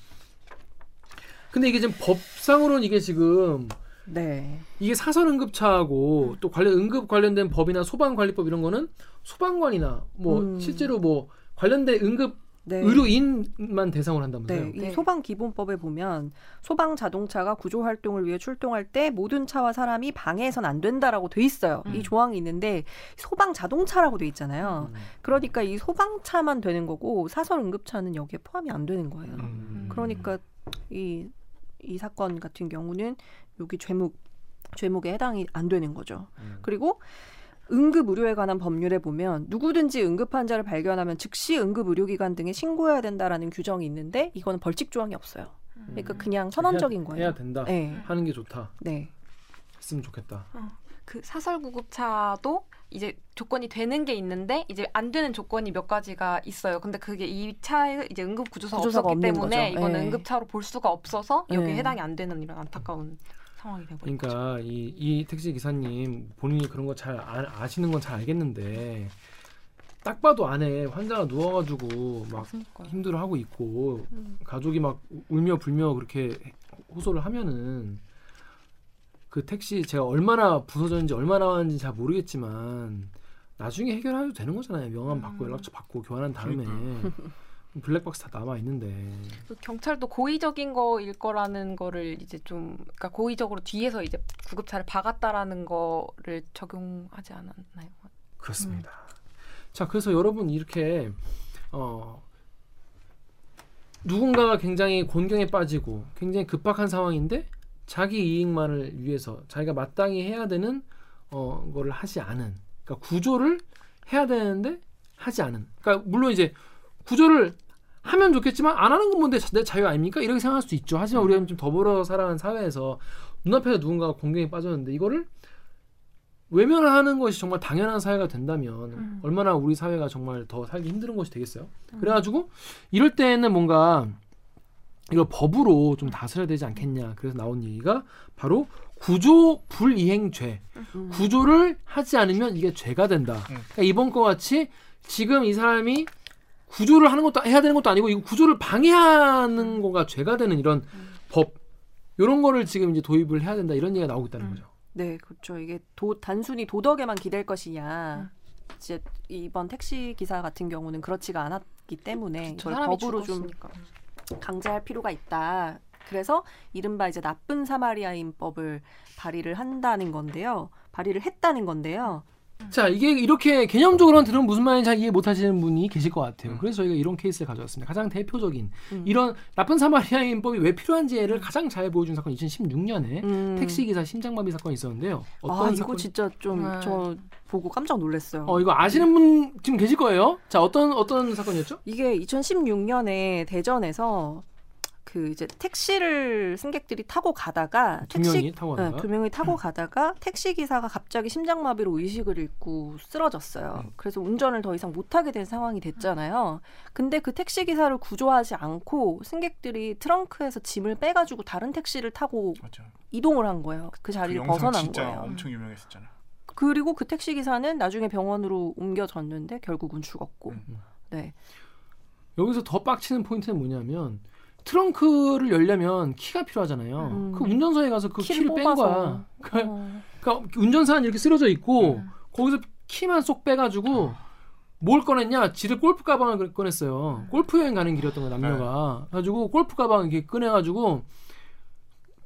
근데 이게 지금 법상으로는 이게 지금 네. 이게 사설 응급차하고 또 관련 응급 관련된 법이나 소방 관리법 이런 거는 소방관이나 뭐 음. 실제로 뭐 관련된 응급 네. 의료인만 대상으로 한다면서요. 네, 이 네. 소방 기본법에 보면 소방 자동차가 구조 활동을 위해 출동할 때 모든 차와 사람이 방해해선 안 된다라고 돼 있어요. 음. 이 조항이 있는데 소방 자동차라고 돼 있잖아요. 음. 그러니까 이 소방차만 되는 거고 사설 응급차는 여기에 포함이 안 되는 거예요. 음. 그러니까 이, 이 사건 같은 경우는 여기 죄목 죄목에 해당이 안 되는 거죠. 음. 그리고 응급 의료에 관한 법률에 보면 누구든지 응급 환자를 발견하면 즉시 응급 의료기관 등에 신고해야 된다라는 규정이 있는데 이거는 벌칙 조항이 없어요. 그러니까 그냥 선언적인 해야, 거예요. 해야 된다. 네. 하는 게 좋다. 네. 했으면 좋겠다. 그 사설 구급차도 이제 조건이 되는 게 있는데 이제 안 되는 조건이 몇 가지가 있어요. 근데 그게 이 차에 이제 응급 구조사가, 구조사가 없었기 때문에 거죠. 이거는 네. 응급차로 볼 수가 없어서 여기에 네. 해당이 안 되는 이런 안타까운 상황이 되고 거죠. 그러니까 이, 이 택시 기사님 본인이 그런 거 잘 아시는 건 잘 알겠는데 딱 봐도 안에 환자가 누워가지고 막 그러니까요. 힘들어하고 있고 음. 가족이 막 울며 불며 그렇게 호소를 하면은 그 택시 제가 얼마나 부서졌는지 얼마나 왔는지 잘 모르겠지만 나중에 해결해도 되는 거잖아요. 명함 받고 음. 연락처 받고 교환한 다음에 블랙박스 다 남아 있는데 그 경찰도 고의적인 거일 거라는 거를 이제 좀 그러니까 고의적으로 뒤에서 이제 구급차를 박았다라는 거를 적용하지 않았나요? 그렇습니다. 자, 그래서 여러분 이렇게 어 누군가가 굉장히 곤경에 빠지고 굉장히 급박한 상황인데 자기 이익만을 위해서 자기가 마땅히 해야 되는 어 거를 하지 않은 그러니까 구조를 해야 되는데 하지 않은 그러니까 물론 이제 구조를 하면 좋겠지만 안 하는 건 뭔데 내 자유 아닙니까? 이렇게 생각할 수 있죠. 하지만 우리가 좀 더불어 살아가는 사회에서 눈앞에 누군가가 곤경에 빠졌는데 이거를 외면을 하는 것이 정말 당연한 사회가 된다면 음. 얼마나 우리 사회가 정말 더 살기 힘든 것이 되겠어요. 그래가지고 이럴 때는 뭔가 이걸 법으로 좀 다스려야 되지 않겠냐. 그래서 나온 얘기가 바로 구조 불이행죄. 음. 구조를 하지 않으면 이게 죄가 된다. 음. 그러니까 이번 거 같이 지금 이 사람이 구조를 하는 것도 해야 되는 것도 아니고 이거 구조를 방해하는 거가 죄가 되는 이런 법 이런 거를 지금 이제 도입을 해야 된다 이런 얘기가 나오고 있다는 음. 거죠. 네, 그렇죠. 이게 도, 단순히 도덕에만 기댈 것이냐. 이제 이번 택시 기사 같은 경우는 그렇지가 않았기 때문에 사람이 법으로 좀 죽었으니까. 강제할 필요가 있다. 그래서 이른바 이제 나쁜 사마리아인법을 발의를 한다는 건데요. 발의를 했다는 건데요. 자 이게 이렇게 개념적으로는 들으면 무슨 말인지 잘 이해 못 하시는 분이 계실 것 같아요. 음. 그래서 저희가 이런 케이스를 가져왔습니다. 가장 대표적인 음. 이런 나쁜 사마리아인법이 왜 필요한지를 가장 잘 보여준 사건 2016년에 음. 택시 기사 심장마비 사건이 있었는데요. 아, 어떤 이거 사건? 진짜 좀 네. 저 보고 깜짝 놀랐어요. 어 이거 아시는 분 지금 계실 거예요. 자 어떤 어떤 사건이었죠? 이게 2016년에 대전에서 그 이제 택시를 승객들이 타고 가다가 두 택시 명이 타고 가다가 네, 두 명이 타고 가다가 택시 기사가 갑자기 심장마비로 의식을 잃고 쓰러졌어요. 음. 그래서 운전을 더 이상 못 하게 된 상황이 됐잖아요. 근데 그 택시 기사를 구조하지 않고 승객들이 트렁크에서 짐을 빼가지고 다른 택시를 타고 맞죠. 이동을 한 거예요. 그그 자리를 영상 벗어난 거예요. 엄청 유명했었잖아. 그리고 그 택시 기사는 나중에 병원으로 옮겨졌는데 결국은 죽었고. 음. 네. 여기서 더 빡치는 포인트는 뭐냐면 트렁크를 열려면 키가 필요하잖아요. 음. 그 운전석에 가서 그 키를 키를 뺀. 거야. 그, 어. 그러니까 운전사는 이렇게 쓰러져 있고 음. 거기서 키만 쏙 빼가지고 뭘 꺼냈냐? 지들 골프 가방을 꺼냈어요. 골프 여행 가는 길이었던 거야 남녀가. 가지고 골프 가방 이렇게 꺼내가지고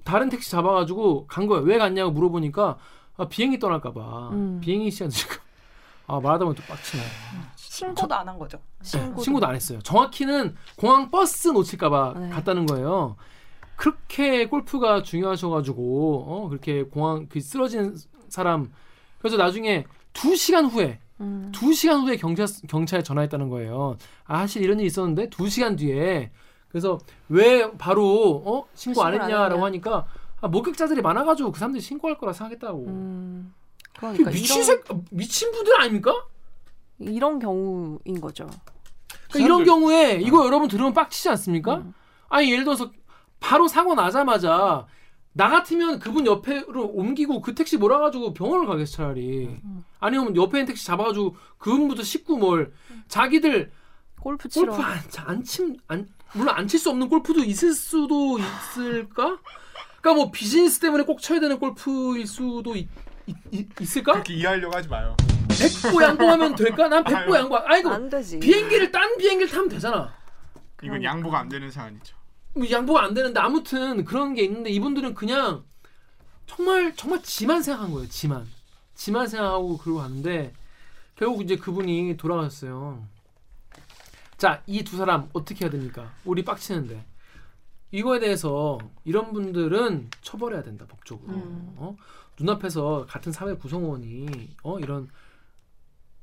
다른 택시 잡아가지고 간 거야. 왜 갔냐고 물어보니까 아, 비행기 떠날까봐 음. 비행기 시간 지금 아 말하다 보면 또 빡치네. 신고도 안 한 거죠. 신고도. 신고도 안 했어요. 정확히는 공항 버스 놓칠까봐 네. 갔다는 거예요. 그렇게 골프가 중요하셔가지고 어 그렇게 공항 그 쓰러진 사람 그래서 나중에 두 시간 후에 음. 두 시간 후에 경찰 경찰에 전화했다는 거예요. 아 사실 이런 일이 있었는데 두 시간 뒤에 그래서 왜 바로 어 신고 안 했냐라고 했냐. 하니까 아, 목격자들이 많아가지고 그 사람들이 신고할 거라 생각했다고. 음, 그 그러니까 미친 이런, 새 미친 분들 아닙니까? 이런 경우인 거죠. 그러니까 이런 경우에 이거 여러분 들으면 빡치지 않습니까? 음. 아니 예를 들어서 바로 사고 나자마자 나 같으면 그분 옆에로 옮기고 그 택시 몰아가지고 병원을 가겠어 차라리. 음. 아니면 옆에 있는 택시 잡아가지고 그분부터 씻고 뭘 자기들 골프 치러 골프 안안침안 물론 안 칠 수 없는 골프도 있을 수도 있을까? 그러니까 뭐 비즈니스 때문에 꼭 쳐야 되는 골프일 수도 있, 을까 그렇게 이해하려고 하지 마요. 백보 양보하면 될까? 난 백보. 양보. 아이고 안 되지. 비행기를 딴 비행기를 타면 되잖아. 이건 양보가 안 되는 사안이죠. 뭐 양보가 안 되는데 아무튼 그런 게 있는데 이분들은 그냥 정말 정말 지만 생각한 거예요. 지만 지만 생각하고 그러고 가는데 결국 이제 그분이 돌아가셨어요. 자, 이 두 사람 어떻게 해야 됩니까? 우리 빡치는데 이거에 대해서 이런 분들은 처벌해야 된다 법적으로. 음. 어? 눈앞에서 같은 사회 구성원이 어 이런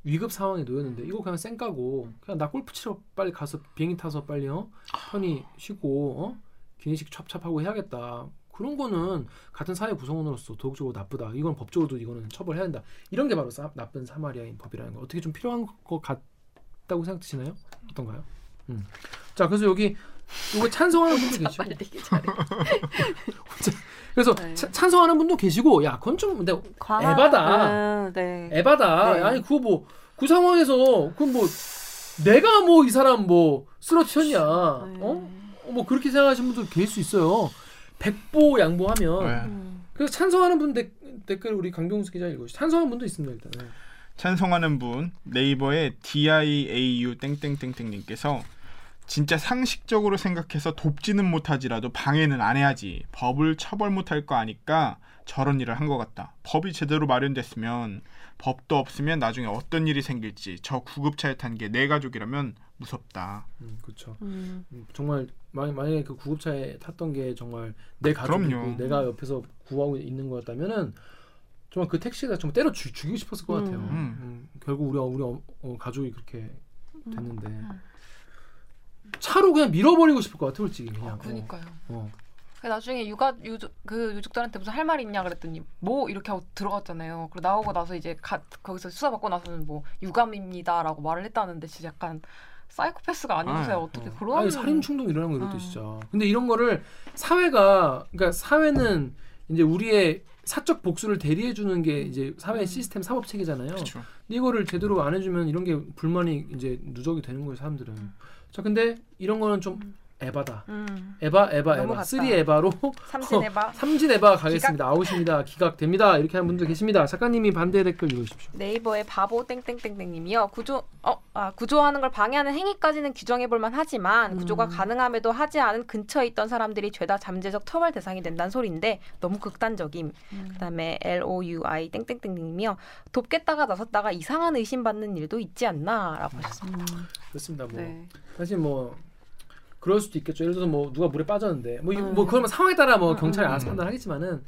위급 상황에 놓였는데 이거 그냥 쌩까고 그냥 나 골프 치러 빨리 가서 비행기 타서 빨리 어? 편히 쉬고 어? 기내식 찹찹하고 해야겠다. 그런 거는 같은 사회 구성원으로서 도덕적으로 나쁘다. 이건 법적으로도 이거는 처벌해야 된다. 이런 게 바로 사, 나쁜 사마리아인 법이라는 거. 어떻게 좀 필요한 것 같다고 생각되시나요? 어떤가요? 음. 자 그래서 여기 이거 찬성하는 분도 계시고. 잘해. 그래서 네. 차- 찬성하는 분도 계시고 야 그건 좀 근데 과한- 에바다. 아, 네. 에바다. 네. 아니 그거 뭐 그 상황에서 그뭐 내가 뭐 이 사람 뭐 쓰러뜨렸냐? 네. 어? 어, 뭐 그렇게 생각하시는 분들 계실 수 있어요. 백보 양보하면. 네. 음. 그래서 찬성하는 분 데, 댓글 우리 강병수 기자 읽어주시. 찬성하는 분도 있습니다 일단. 네. 찬성하는 분 네이버에 diau 땡땡땡땡님께서 진짜 상식적으로 생각해서 돕지는 못하지라도 방해는 안 해야지 법을 처벌 못할 거 아니까 저런 일을 한 것 같다. 법이 제대로 마련됐으면 법도 없으면 나중에 어떤 일이 생길지 저 구급차에 탄 게 내 가족이라면 무섭다. 음, 그렇죠. 음. 음, 정말 만- 만약에 그 구급차에 탔던 게 정말 내 가족이고 그럼요. 내가 옆에서 구하고 있는 거였다면은 정말 그 택시가 정말 때려 죽, 죽이고 싶었을 것 같아요. 음. 음, 결국 우리 우리 어, 어, 가족이 그렇게 음. 됐는데 차로 그냥 밀어버리고 싶을 것 같아 솔직히 그냥. 아, 그니까요. 어. 그 나중에 육아 유족 그 유족들한테 무슨 할말 있냐 그랬더니 뭐 이렇게 하고 들어갔잖아요. 그리고 나오고 나서 이제 가, 거기서 수사 받고 나서는 뭐 유감입니다라고 말을 했다는데 진짜 약간 사이코패스가 아니면서 아, 어떻게 어. 그런 아니 살인 충동 일어난 거 이것도 음. 진짜. 근데 이런 거를 사회가 그러니까 사회는 이제 우리의 사적 복수를 대리해 주는 게 이제 사회 의 시스템 사법 체계잖아요. 근데 이거를 제대로 안 해주면 이런 게 불만이 이제 누적이 되는 거예요 사람들은. 자 근데 이런 거는 좀 에바다. 음. 에바 에바 에바. three 에바로 삼진 에바. 삼진 에바 가겠습니다. 아웃입니다. 기각됩니다. 이렇게 하는 분들 계십니다. 작가님이 반대 댓글 읽으십시오. 네이버에 바보 땡땡땡땡 님이요. 구조 어, 아, 구조하는 걸 방해하는 행위까지는 규정해 볼만 하지만 구조가 음. 가능함에도 하지 않은 근처에 있던 사람들이 죄다 잠재적 처벌 대상이 된다는 소리인데 너무 극단적임. 그다음에 LOUI 땡땡땡 님이요. 돕겠다가 나섰다가 이상한 의심 받는 일도 있지 않나라고 하셨습니다. 음. 그렇습니다. 뭐 네. 사실 뭐 그럴 수도 있겠죠. 예를 들어서 뭐 누가 물에 빠졌는데 뭐, 이- 음. 뭐 그러면 상황에 따라 뭐 음, 경찰이 음, 알아서 음. 판단하겠지만은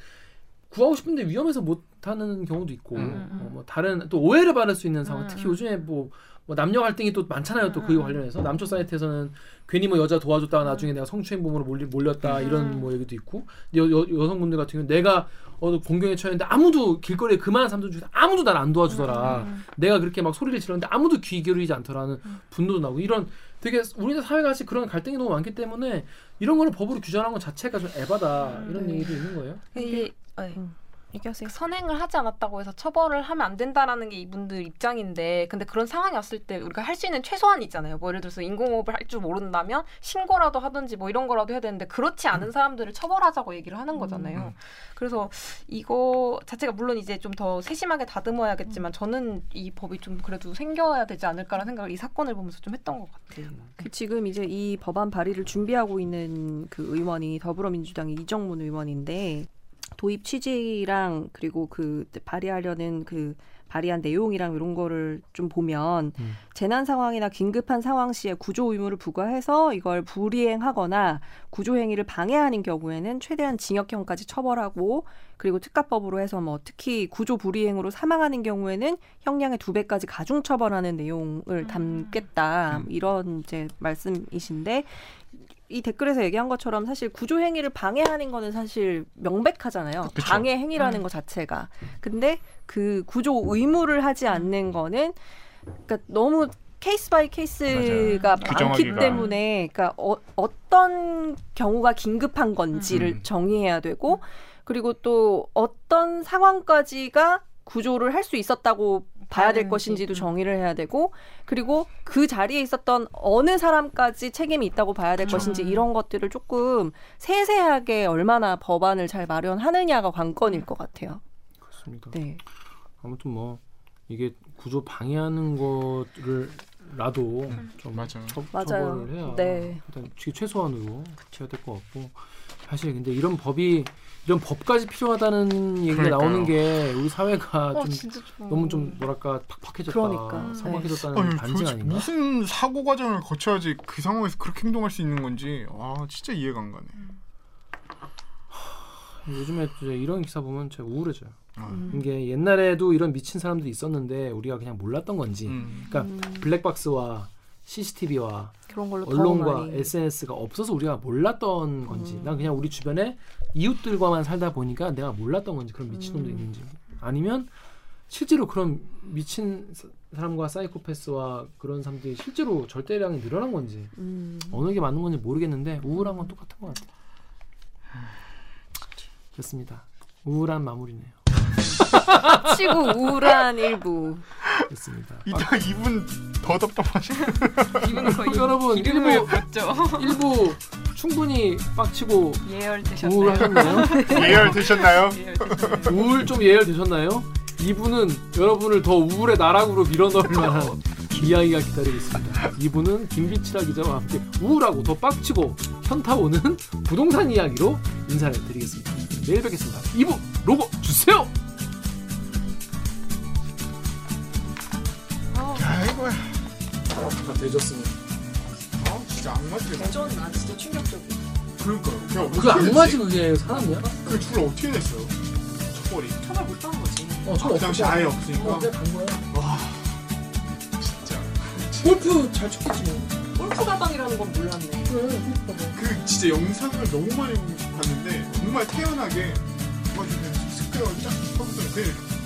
구하고 싶은데 위험해서 못 하는 경우도 있고. 어, 뭐 다른 또 오해를 받을 수 있는 상황 음, 특히 음. 요즘에 뭐, 뭐 남녀 갈등이 또 많잖아요 또 그거 음, 관련해서 남초 사이트에서는 괜히 뭐 여자 도와줬다가 나중에 내가 성추행범으로 몰리, 몰렸다 이런 음. 뭐 얘기도 있고 여, 여, 여성분들 같은 경우는 내가 어, 공경에 처했는데 아무도 길거리에 그만한 사람들 중에 아무도 날 안 도와주더라 음. 내가 그렇게 막 소리를 지르는데 아무도 귀 기울이지 않더라는 분노도 나고 이런 되게 우리나라 사회가 사실 그런 갈등이 너무 많기 때문에 이런 거를 법으로 규정하는 것 자체가 좀 에바다 이런 네. 얘기도 있는 거예요. 이게 네. 얘 기하세요. 선행을 하지 않았다고 해서 처벌을 하면 안 된다라는 게 이분들 입장인데 근데 그런 상황이 왔을 때 우리가 할 수 있는 최소한이 있잖아요. 뭐 예를 들어서 인공호흡을 할 줄 모른다면 신고라도 하든지 뭐 이런 거라도 해야 되는데 그렇지 않은 사람들을 처벌하자고 얘기를 하는 거잖아요. 그래서 이거 자체가 물론 이제 좀 더 세심하게 다듬어야겠지만 저는 이 법이 좀 그래도 생겨야 되지 않을까라는 생각을 이 사건을 보면서 좀 했던 것 같아요. 그 지금 이제 이 법안 발의를 준비하고 있는 그 의원이 더불어민주당의 이정문 의원인데 도입 취지랑 그리고 그 발의하려는 그 발의한 내용이랑 이런 거를 좀 보면 음. 재난 상황이나 긴급한 상황 시에 구조 의무를 부과해서 이걸 불이행하거나 구조 행위를 방해하는 경우에는 최대한 징역형까지 처벌하고 그리고 특가법으로 해서 뭐 특히 구조 불이행으로 사망하는 경우에는 형량의 두 배까지 가중 처벌하는 내용을 담겠다 음. 이런 이제 말씀이신데 이 댓글에서 얘기한 것처럼 사실 구조 행위를 방해하는 거는 사실 명백하잖아요. 그쵸. 방해 행위라는 음. 것 자체가. 근데 그 구조 의무를 하지 않는 거는 그러니까 너무 case by case가 많기 규정하기가. 때문에 그러니까 어, 어떤 경우가 긴급한 건지를 음. 정의해야 되고 그리고 또 어떤 상황까지가 구조를 할 수 있었다고 봐야 될 봐야지. 것인지도 음. 정의를 해야 되고 그리고 그 자리에 있었던 어느 사람까지 책임이 있다고 봐야 될 것인지 이런 것들을 조금 세세하게 얼마나 법안을 잘 마련하느냐가 관건일 것 같아요. 그렇습니다. 네. 아무튼 뭐 이게 구조 방해하는 거를 라도 좀 맞아. 처, 맞아요. 처벌을 해야 네. 일단 최- 최소한으로 해야 될 것 같고 사실 근데 이런 법이 이런 법까지 필요하다는 얘기가 그러니까요. 나오는 게 우리 사회가 어, 좀 진짜 좀 너무 좀 뭐랄까 팍팍해졌다, 그러니까. 성박해졌다는 아니, 반증 아닌가? 무슨 사고 과정을 거쳐야지 그 상황에서 그렇게 행동할 수 있는 건지 와 진짜 이해가 안 가네. 요즘에 이제 이런 기사 보면 제가 우울해져요. 아. 이게 옛날에도 이런 미친 사람들이 있었는데 우리가 그냥 몰랐던 건지. 음. 그러니까 블랙박스와 CCTV와 그런 걸로 더 언론과 SNS가 없어서 우리가 몰랐던 건지. 음. 난 그냥 우리 주변에 이웃들과만 살다 보니까 내가 몰랐던 건지 그런 미친놈도 음. 있는지. 아니면 실제로 그런 미친 사- 사람과 사이코패스와 그런 사람들이 실제로 절대량이 늘어난 건지 음. 어느 게 맞는 건지 모르겠는데 우울한 건 똑같은 것 같아요. 됐습니다. 우울한 마무리네요. 치고 우울한 일부. 됐습니다. 이따 이분 더 답답하시. 이분은 거의 여러분 일부. 일부 충분히 빡치고 예열 되셨나요? 우울하셨나요? 예열 되셨나요? 우울 좀 예열 되셨나요? 이분은 여러분을 더 우울의 나락으로 밀어넣을 만한 이야기가 기다리고 있습니다. 이분은 김비치라 기자와 함께 우울하고 더 빡치고 현타 오는 부동산 이야기로 인사를 드리겠습니다. 내일 뵙겠습니다. 2부 로고 주세요. 아이고야. 다 되졌습니다. 아 진짜 악마지. 대전 나 진짜 충격적이야. 그러니까요. 그냥 그 악마지 그게 사람이야? 그 줄을 어떻게 냈어요? 첫벌이. 처벌 못한 거지. 어, 아, 그 당시 아예 없으니까. 어, 그냥 간 거야. 와 진짜. 골프 잘 쳤겠지 뭐. 골프 가방이라는 건 몰랐네. 그 진짜 영상을 너무 많이 봤는데 정말 태연하게 막 이렇게 스퀘어 쫙 펴서 그냥